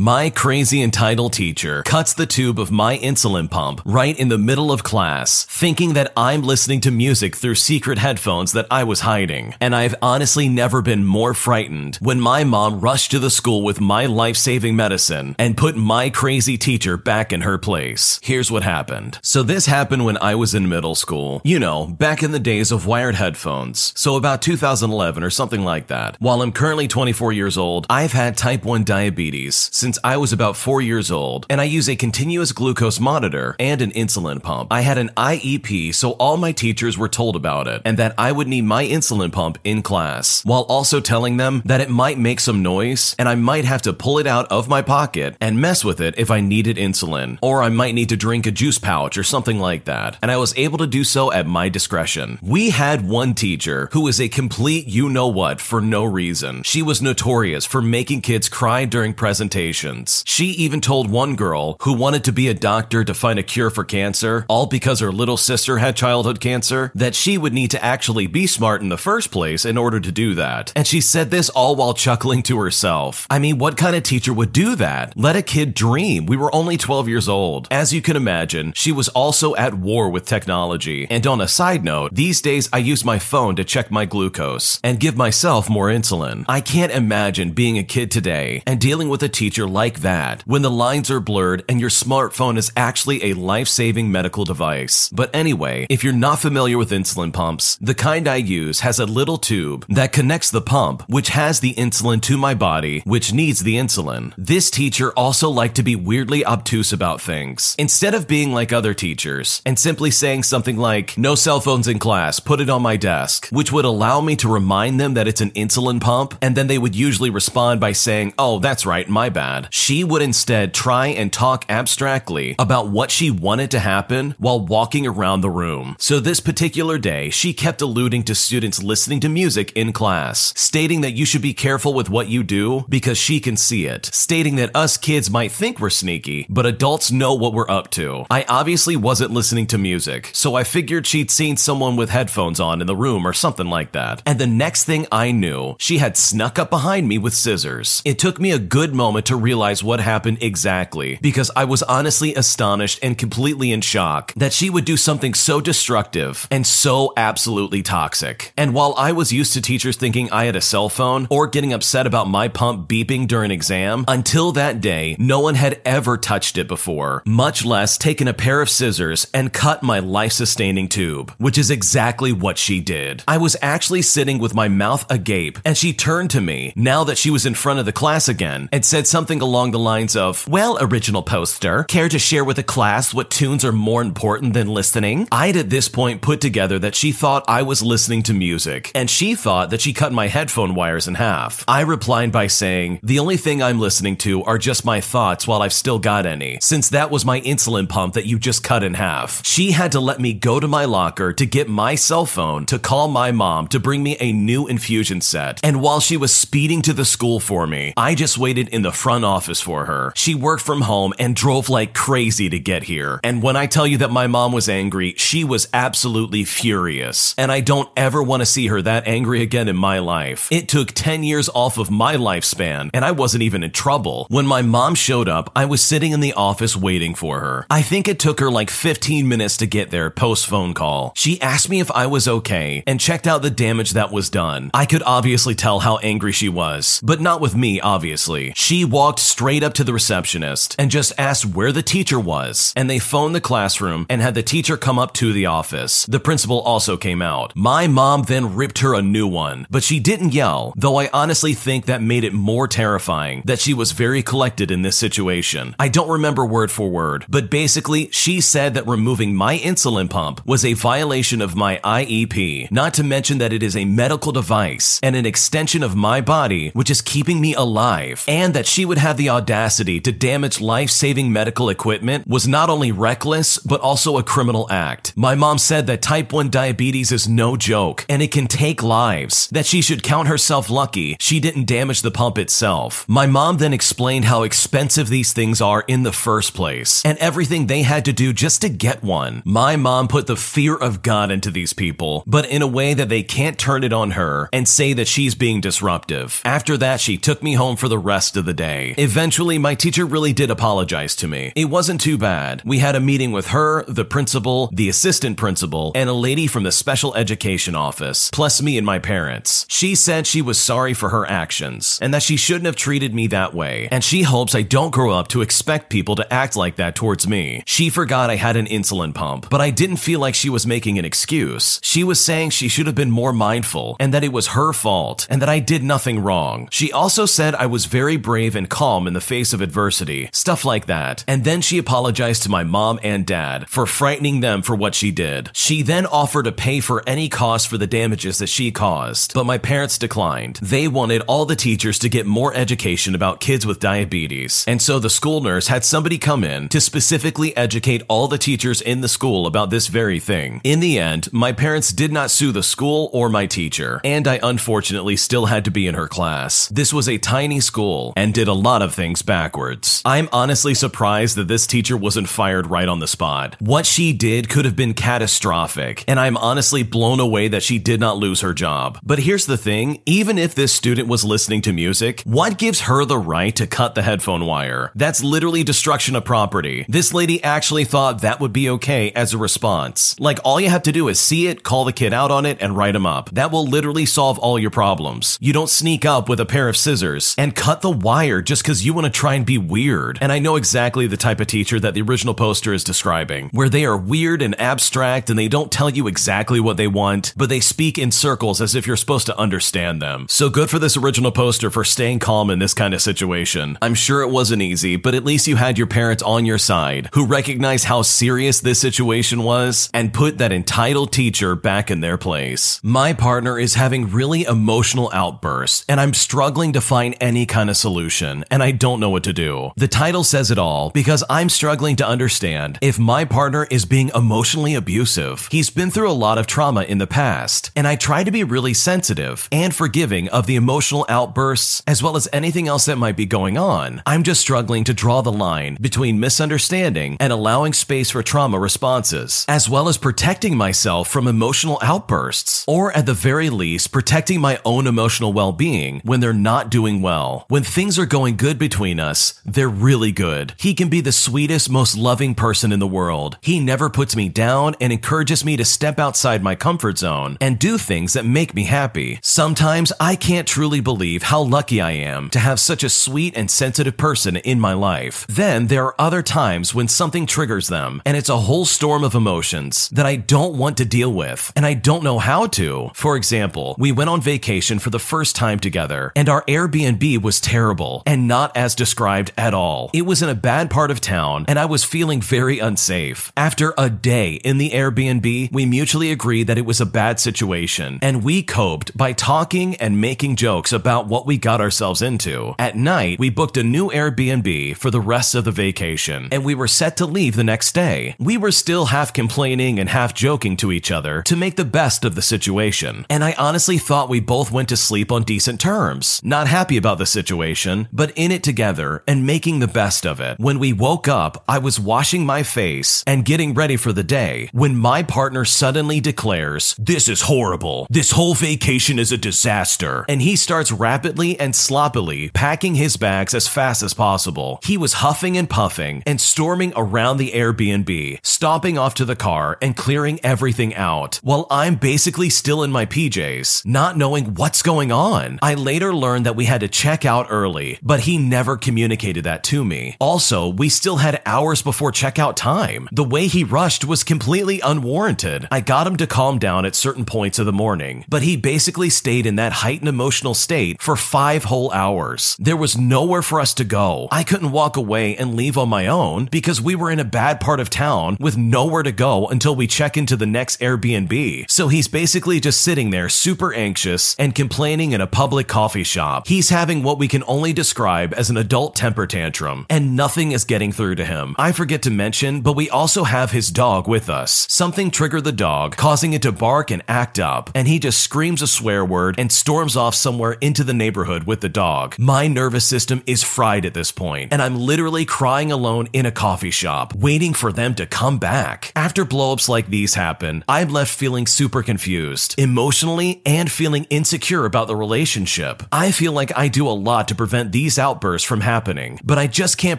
My crazy entitled teacher cuts the tube of my insulin pump right in the middle of class, thinking that I'm listening to music through secret headphones that I was hiding. And I've honestly never been more frightened when my mom rushed to the school with my life saving medicine and put my crazy teacher back in her place. Here's what happened. So, this happened when I was in middle school. You know, back in the days of wired headphones. So, about 2011 or something like that. While I'm currently 24 years old, I've had type 1 diabetes since I was about four years old, and I use a continuous glucose monitor and an insulin pump. I had an IEP, so all my teachers were told about it, and that I would need my insulin pump in class, while also telling them that it might make some noise, and I might have to pull it out of my pocket and mess with it if I needed insulin, or I might need to drink a juice pouch or something like that, and I was able to do so at my discretion. We had one teacher who was a complete you know what for no reason. She was notorious for making kids cry during presentations she even told one girl who wanted to be a doctor to find a cure for cancer, all because her little sister had childhood cancer, that she would need to actually be smart in the first place in order to do that. And she said this all while chuckling to herself. I mean, what kind of teacher would do that? Let a kid dream. We were only 12 years old. As you can imagine, she was also at war with technology. And on a side note, these days I use my phone to check my glucose and give myself more insulin. I can't imagine being a kid today and dealing with a teacher like that when the lines are blurred and your smartphone is actually a life saving medical device. But anyway, if you're not familiar with insulin pumps, the kind I use has a little tube that connects the pump, which has the insulin to my body, which needs the insulin. This teacher also liked to be weirdly obtuse about things. Instead of being like other teachers and simply saying something like, no cell phones in class, put it on my desk, which would allow me to remind them that it's an insulin pump, and then they would usually respond by saying, oh, that's right, my bad she would instead try and talk abstractly about what she wanted to happen while walking around the room. So this particular day, she kept alluding to students listening to music in class, stating that you should be careful with what you do because she can see it, stating that us kids might think we're sneaky, but adults know what we're up to. I obviously wasn't listening to music, so I figured she'd seen someone with headphones on in the room or something like that. And the next thing I knew, she had snuck up behind me with scissors. It took me a good moment to realize what happened exactly because I was honestly astonished and completely in shock that she would do something so destructive and so absolutely toxic. And while I was used to teachers thinking I had a cell phone or getting upset about my pump beeping during exam, until that day, no one had ever touched it before, much less taken a pair of scissors and cut my life sustaining tube, which is exactly what she did. I was actually sitting with my mouth agape and she turned to me now that she was in front of the class again and said something something along the lines of, Well, original poster, care to share with the class what tunes are more important than listening? I'd at this point put together that she thought I was listening to music, and she thought that she cut my headphone wires in half. I replied by saying, The only thing I'm listening to are just my thoughts while I've still got any, since that was my insulin pump that you just cut in half. She had to let me go to my locker to get my cell phone to call my mom to bring me a new infusion set. And while she was speeding to the school for me, I just waited in the front office for her. She worked from home and drove like crazy to get here. And when I tell you that my mom was angry, she was absolutely furious. And I don't ever want to see her that angry again in my life. It took 10 years off of my lifespan, and I wasn't even in trouble. When my mom showed up, I was sitting in the office waiting for her. I think it took her like 15 minutes to get there post phone call. She asked me if I was okay and checked out the damage that was done. I could obviously tell how angry she was, but not with me, obviously. She walked straight up to the receptionist and just asked where the teacher was. And they phoned the classroom and had the teacher come up to the office. The principal also came out. My mom then ripped her a new one, but she didn't yell, though I honestly think that made it more terrifying that she was very collected in this situation. I don't remember word for word, but basically, she said that removing my insulin pump was a violation of my IEP, not to mention that it is a medical device and an extension of my body, which is keeping me alive, and that she would have the audacity to damage life saving medical equipment was not only reckless, but also a criminal act. My mom said that type 1 diabetes is no joke and it can take lives, that she should count herself lucky she didn't damage the pump itself. My mom then explained how expensive these things are in the first place and everything they had to do just to get one. My mom put the fear of God into these people, but in a way that they can't turn it on her and say that she's being disruptive. After that, she took me home for the rest of the day. Eventually, my teacher really did apologize to me. It wasn't too bad. We had a meeting with her, the principal, the assistant principal, and a lady from the special education office, plus me and my parents. She said she was sorry for her actions and that she shouldn't have treated me that way, and she hopes I don't grow up to expect people to act like that towards me. She forgot I had an insulin pump, but I didn't feel like she was making an excuse. She was saying she should have been more mindful and that it was her fault and that I did nothing wrong. She also said I was very brave and calm in the face of adversity, stuff like that. And then she apologized to my mom and dad for frightening them for what she did. She then offered to pay for any cost for the damages that she caused, but my parents declined. They wanted all the teachers to get more education about kids with diabetes, and so the school nurse had somebody come in to specifically educate all the teachers in the school about this very thing. In the end, my parents did not sue the school or my teacher, and I unfortunately still had to be in her class. This was a tiny school and did a lot of things backwards. I'm honestly surprised that this teacher wasn't fired right on the spot. What she did could have been catastrophic, and I'm honestly blown away that she did not lose her job. But here's the thing even if this student was listening to music, what gives her the right to cut the headphone wire? That's literally destruction of property. This lady actually thought that would be okay as a response. Like, all you have to do is see it, call the kid out on it, and write him up. That will literally solve all your problems. You don't sneak up with a pair of scissors and cut the wire just because you want to try and be weird. And I know exactly the type of teacher that the original poster is describing, where they are weird and abstract and they don't tell you exactly what they want, but they speak in circles as if you're supposed to understand them. So good for this original poster for staying calm in this kind of situation. I'm sure it wasn't easy, but at least you had your parents on your side who recognized how serious this situation was and put that entitled teacher back in their place. My partner is having really emotional outbursts and I'm struggling to find any kind of solution and I don't know what to do. The title says it all because I'm struggling to understand if my partner is being emotionally abusive. He's been through a lot of trauma in the past and I try to be really sensitive and forgiving of the emotional outbursts as well as anything else that might be going on. I'm just struggling to draw the line between misunderstanding and allowing space for trauma responses, as well as protecting myself from emotional outbursts, or at the very least, protecting my own emotional well being when they're not doing well. When things are going good between us, they're really good. He can be the sweetest, most loving person in the world. He never puts me down and encourages me to step outside my comfort zone and do things that make me happy. Sometimes I can't truly believe how lucky I am to have such a sweet and sensitive person in my life. Then there are other times when something triggers them and it's a whole storm of emotions that I don't want to deal with and I don't know how to. For example, we went on vacation for the first time together and our Airbnb was terrible and not as described at all. It was in a bad part of town and I was feeling very unsafe. After a day in the Airbnb, we mutually agreed that it was a bad situation and we coped by talking and making jokes about what we got ourselves into. At night, we booked a new Airbnb for the rest of the vacation and we were set to leave the next day. We were still half complaining and half joking to each other to make the best of the situation. And I honestly thought we both went to sleep on decent terms. Not happy about the situation, but in it together and making the best of it. When we woke up, I was washing my face and getting ready for the day when my partner suddenly declares, This is horrible. This whole vacation is a disaster. And he starts rapidly and sloppily packing his bags as fast as possible. He was huffing and puffing and storming around the Airbnb, stomping off to the car and clearing everything out while I'm basically still in my PJs, not knowing what's going on. I later learned that we had to check out early, but he never communicated that to me. Also, we still had hours before checkout time. The way he rushed was completely unwarranted. I got him to calm down at certain points of the morning, but he basically stayed in that heightened emotional state for five whole hours. There was nowhere for us to go. I couldn't walk away and leave on my own because we were in a bad part of town with nowhere to go until we check into the next Airbnb. So he's basically just sitting there super anxious and complaining in a public coffee shop. He's having what we can only describe as an adult temper tantrum, and nothing is getting through to him. I forget to mention, but we also have his dog with us. Something triggered the dog, causing it to bark and act up, and he just screams a swear word and storms off somewhere into the neighborhood with the dog. My nervous system is fried at this point, and I'm literally crying alone in a coffee shop, waiting for them to come back. After blowups like these happen, I'm left feeling super confused, emotionally, and feeling insecure about the relationship. I feel like I do a lot to prevent these these outbursts from happening, but I just can't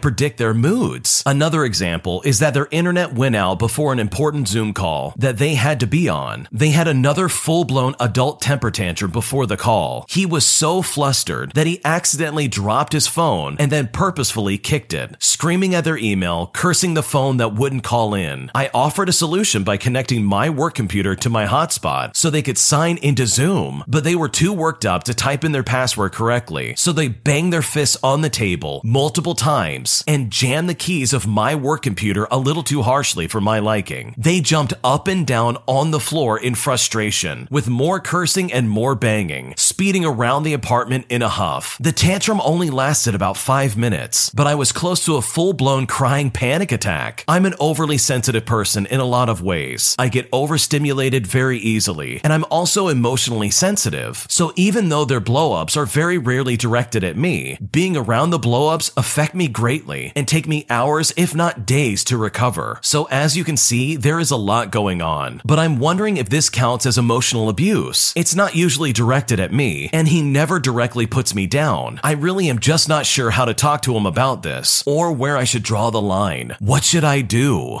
predict their moods. Another example is that their internet went out before an important Zoom call that they had to be on. They had another full blown adult temper tantrum before the call. He was so flustered that he accidentally dropped his phone and then purposefully kicked it, screaming at their email, cursing the phone that wouldn't call in. I offered a solution by connecting my work computer to my hotspot so they could sign into Zoom, but they were too worked up to type in their password correctly. So they banged their fists on the table multiple times and jammed the keys of my work computer a little too harshly for my liking. They jumped up and down on the floor in frustration, with more cursing and more banging, speeding around the apartment in a huff. The tantrum only lasted about five minutes, but I was close to a full blown crying panic attack. I'm an overly sensitive person in a lot of ways. I get overstimulated very easily, and I'm also emotionally sensitive. So even though their blowups are very rarely directed at me, being around the blowups affect me greatly and take me hours, if not days, to recover. So as you can see, there is a lot going on. But I'm wondering if this counts as emotional abuse. It's not usually directed at me, and he never directly puts me down. I really am just not sure how to talk to him about this, or where I should draw the line. What should I do?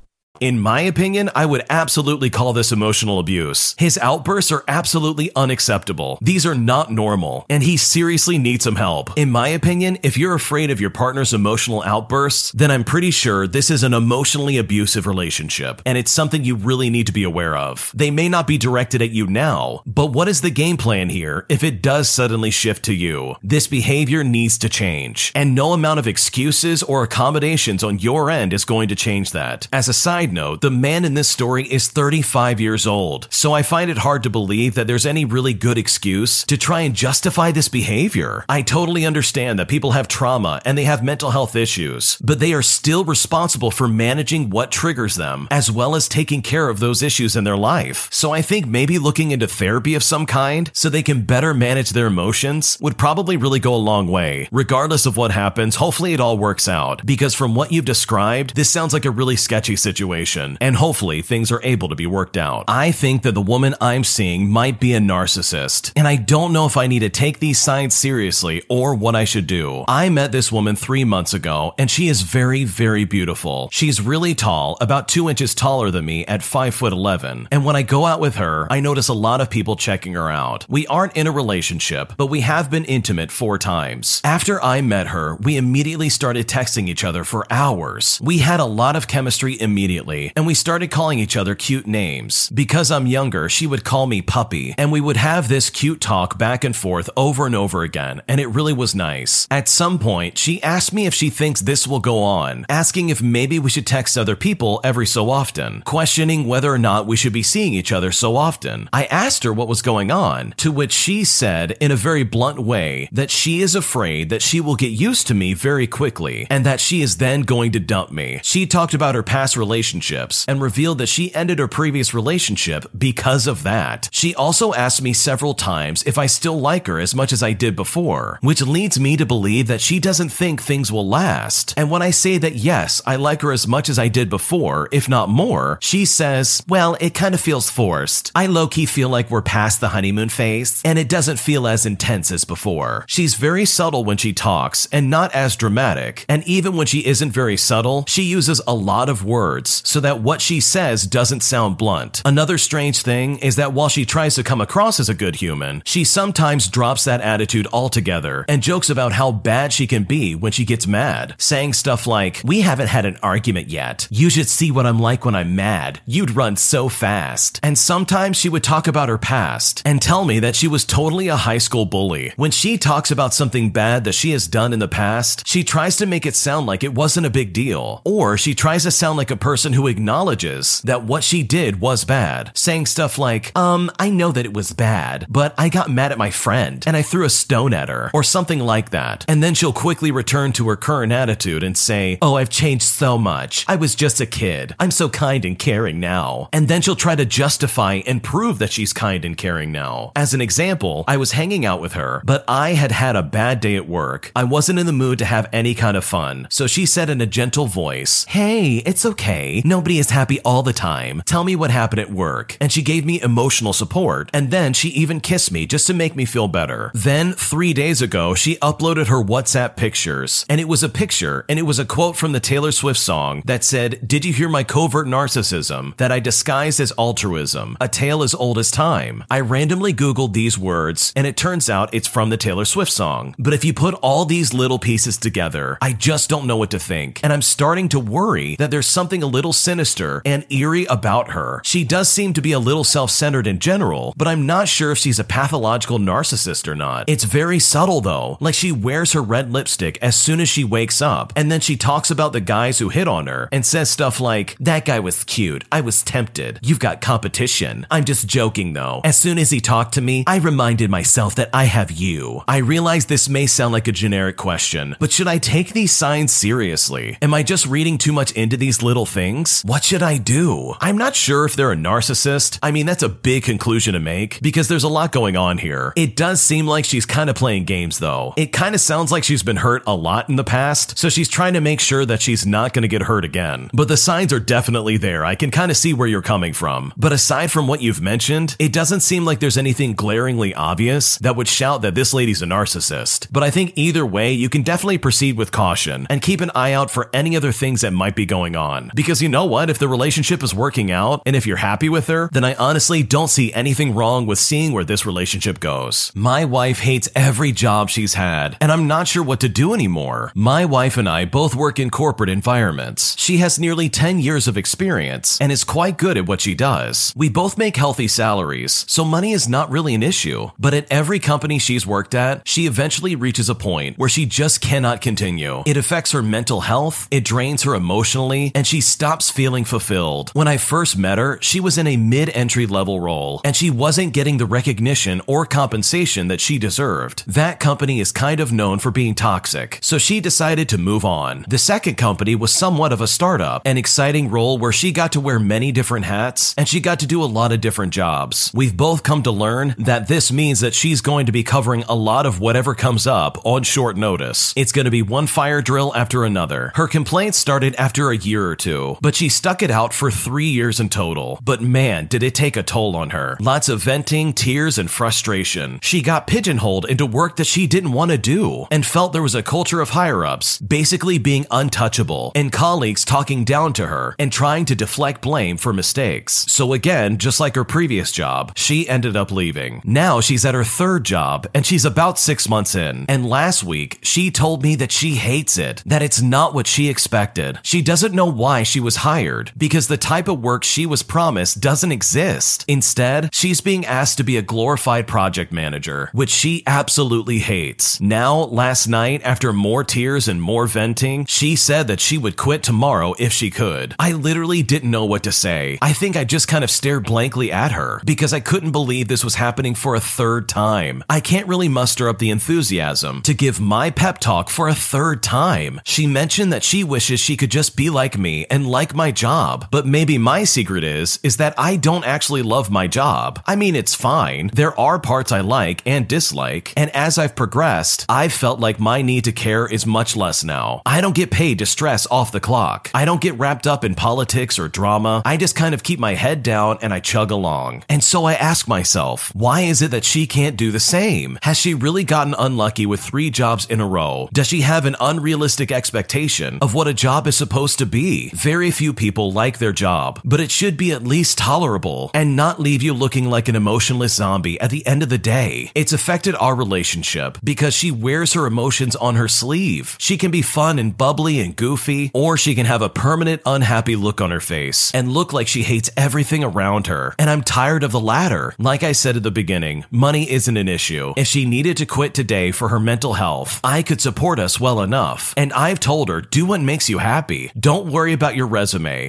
In my opinion, I would absolutely call this emotional abuse. His outbursts are absolutely unacceptable. These are not normal, and he seriously needs some help. In my opinion, if you're afraid of your partner's emotional outbursts, then I'm pretty sure this is an emotionally abusive relationship, and it's something you really need to be aware of. They may not be directed at you now, but what is the game plan here if it does suddenly shift to you? This behavior needs to change, and no amount of excuses or accommodations on your end is going to change that. As a side note, the man in this story is 35 years old, so I find it hard to believe that there's any really good excuse to try and justify this behavior. I totally understand that people have trauma and they have mental health issues, but they are still responsible for managing what triggers them, as well as taking care of those issues in their life. So I think maybe looking into therapy of some kind so they can better manage their emotions would probably really go a long way. Regardless of what happens, hopefully it all works out, because from what you've described, this sounds like a really sketchy situation. Situation, and hopefully things are able to be worked out. I think that the woman I'm seeing might be a narcissist, and I don't know if I need to take these signs seriously or what I should do. I met this woman three months ago, and she is very, very beautiful. She's really tall, about two inches taller than me at 5 foot 11, and when I go out with her, I notice a lot of people checking her out. We aren't in a relationship, but we have been intimate four times. After I met her, we immediately started texting each other for hours. We had a lot of chemistry immediately, and we started calling each other cute names. Because I'm younger, she would call me puppy, and we would have this cute talk back and forth over and over again, and it really was nice. At some point, she asked me if she thinks this will go on, asking if maybe we should text other people every so often, questioning whether or not we should be seeing each other so often. I asked her what was going on, to which she said in a very blunt way that she is afraid that she will get used to me very quickly and that she is then going to dump me. She talked about her past relationships and revealed that she ended her previous relationship because of that. She also asked me several times if I still like her as much as I did before, which leads me to believe that she doesn't think things will last. And when I say that yes, I like her as much as I did before, if not more, she says, well, it kind of feels forced. I low key feel like we're past the honeymoon phase, and it doesn't feel as intense as before. She's very subtle when she talks and not as dramatic, and even when she isn't very subtle, she uses a lot of words so that what she says doesn't sound blunt. Another strange thing is that while she tries to come across as a good human, she sometimes drops that attitude altogether and jokes about how bad she can be when she gets mad, saying stuff like, We haven't had an argument yet. You should see what I'm like when I'm mad. You'd run so fast. And sometimes she would talk about her past and tell me that she was totally a high school bully. When she talks about something bad that she has done in the past, she tries to make it sound like it wasn't a big deal. Or she tries to sound like a person who acknowledges that what she did was bad, saying stuff like, Um, I know that it was bad, but I got mad at my friend and I threw a stone at her, or something like that. And then she'll quickly return to her current attitude and say, Oh, I've changed so much. I was just a kid. I'm so kind and caring now. And then she'll try to justify and prove that she's kind and caring now. As an example, I was hanging out with her, but I had had a bad day at work. I wasn't in the mood to have any kind of fun. So she said in a gentle voice, Hey, it's okay. Nobody is happy all the time. Tell me what happened at work. And she gave me emotional support. And then she even kissed me just to make me feel better. Then, three days ago, she uploaded her WhatsApp pictures. And it was a picture, and it was a quote from the Taylor Swift song that said, Did you hear my covert narcissism that I disguised as altruism? A tale as old as time. I randomly Googled these words, and it turns out it's from the Taylor Swift song. But if you put all these little pieces together, I just don't know what to think. And I'm starting to worry that there's something a little sinister and eerie about her. She does seem to be a little self centered in general, but I'm not sure if she's a pathological narcissist or not. It's very subtle though, like she wears her red lipstick as soon as she wakes up, and then she talks about the guys who hit on her and says stuff like, That guy was cute. I was tempted. You've got competition. I'm just joking though. As soon as he talked to me, I reminded myself that I have you. I realize this may sound like a generic question, but should I take these signs seriously? Am I just reading too much into these little things? What should I do? I'm not sure if they're a narcissist. I mean, that's a big conclusion to make because there's a lot going on here. It does seem like she's kind of playing games though. It kind of sounds like she's been hurt a lot in the past, so she's trying to make sure that she's not going to get hurt again. But the signs are definitely there. I can kind of see where you're coming from. But aside from what you've mentioned, it doesn't seem like there's anything glaringly obvious that would shout that this lady's a narcissist. But I think either way, you can definitely proceed with caution and keep an eye out for any other things that might be going on. Because you know what? If the relationship is working out and if you're happy with her, then I honestly don't see anything wrong with seeing where this relationship goes. My wife hates every job she's had, and I'm not sure what to do anymore. My wife and I both work in corporate environments. She has nearly 10 years of experience and is quite good at what she does. We both make healthy salaries, so money is not really an issue. But at every company she's worked at, she eventually reaches a point where she just cannot continue. It affects her mental health, it drains her emotionally, and she stops feeling fulfilled. When I first met her, she was in a mid entry level role, and she wasn't getting the recognition or compensation that she deserved. That company is kind of known for being toxic, so she decided to move on. The second company was somewhat of a startup, an exciting role where she got to wear many different hats, and she got to do a lot of different jobs. We've both come to learn that this means that she's going to be covering a lot of whatever comes up on short notice. It's going to be one fire drill after another. Her complaints started after a year or two, but she stuck it out for three years in total. But man, did it take a toll on her. Lots of venting, tears, and frustration. She got pigeonholed into work that she didn't want to do and felt there was a culture of higher ups basically being untouchable and colleagues talking down to her and trying to deflect blame for mistakes. So again, just like her previous job, she ended up leaving. Now she's at her third job and she's about six months in. And last week, she told me that she hates it, that it's not what she expected. She doesn't know why she was hired because the type of work she was promised doesn't exist. Instead, she's being asked to be a glorified project manager, which she absolutely hates. Now, last night, after more tears and more venting, she said that she would quit tomorrow if she could. I literally didn't know what to say. I think I just kind of stared blankly at her because I couldn't believe this was happening for a third time. I can't really muster up the enthusiasm to give my pep talk for a third time. She mentioned that she wishes she could just be like me and like my job, but maybe my secret is is that I don't actually love my job. I mean, it's fine. There are parts I like and dislike, and as I've progressed, I've felt like my need to care is much less now. I don't get paid to stress off the clock. I don't get wrapped up in politics or drama. I just kind of keep my head down and I chug along. And so I ask myself, why is it that she can't do the same? Has she really gotten unlucky with three jobs in a row? Does she have an unrealistic expectation of what a job is supposed to be? Very few people like their job, but it should be at least tolerable and not leave you looking like an emotionless zombie at the end of the day. It's affected our relationship because she wears her emotions on her sleeve. She can be fun and bubbly and goofy, or she can have a permanent unhappy look on her face and look like she hates everything around her. And I'm tired of the latter. Like I said at the beginning, money isn't an issue. If she needed to quit today for her mental health, I could support us well enough. And I've told her, do what makes you happy. Don't worry about your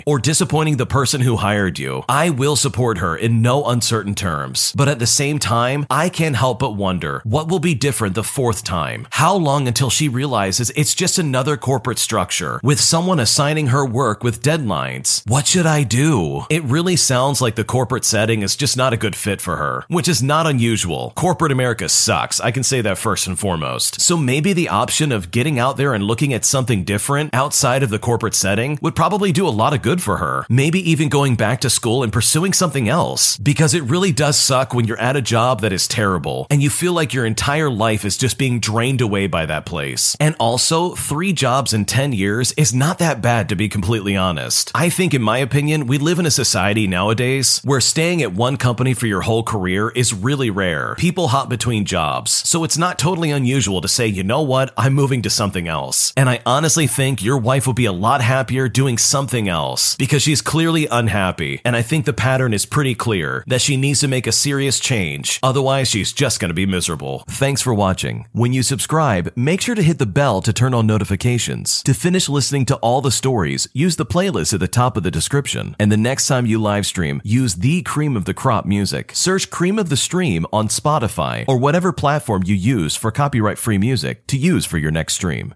or disappointing the person who hired you. I will support her in no uncertain terms. But at the same time, I can't help but wonder what will be different the fourth time. How long until she realizes it's just another corporate structure with someone assigning her work with deadlines? What should I do? It really sounds like the corporate setting is just not a good fit for her, which is not unusual. Corporate America sucks. I can say that first and foremost. So maybe the option of getting out there and looking at something different outside of the corporate setting would probably do a lot of good for her. Maybe even going back to school and pursuing something else. Because it really does suck when you're at a job that is terrible and you feel like your entire life is just being drained away by that place. And also, three jobs in 10 years is not that bad to be completely honest. I think, in my opinion, we live in a society nowadays where staying at one company for your whole career is really rare. People hop between jobs, so it's not totally unusual to say, you know what, I'm moving to something else. And I honestly think your wife will be a lot happier doing something else because she's clearly unhappy. And I think the pattern is pretty clear that she needs to make a serious change. Otherwise, she's just going to be miserable. Thanks for watching. When you subscribe, make sure to hit the bell to turn on notifications. To finish listening to all the stories, use the playlist at the top of the description. And the next time you live stream, use the cream of the crop music. Search Cream of the Stream on Spotify or whatever platform you use for copyright free music to use for your next stream.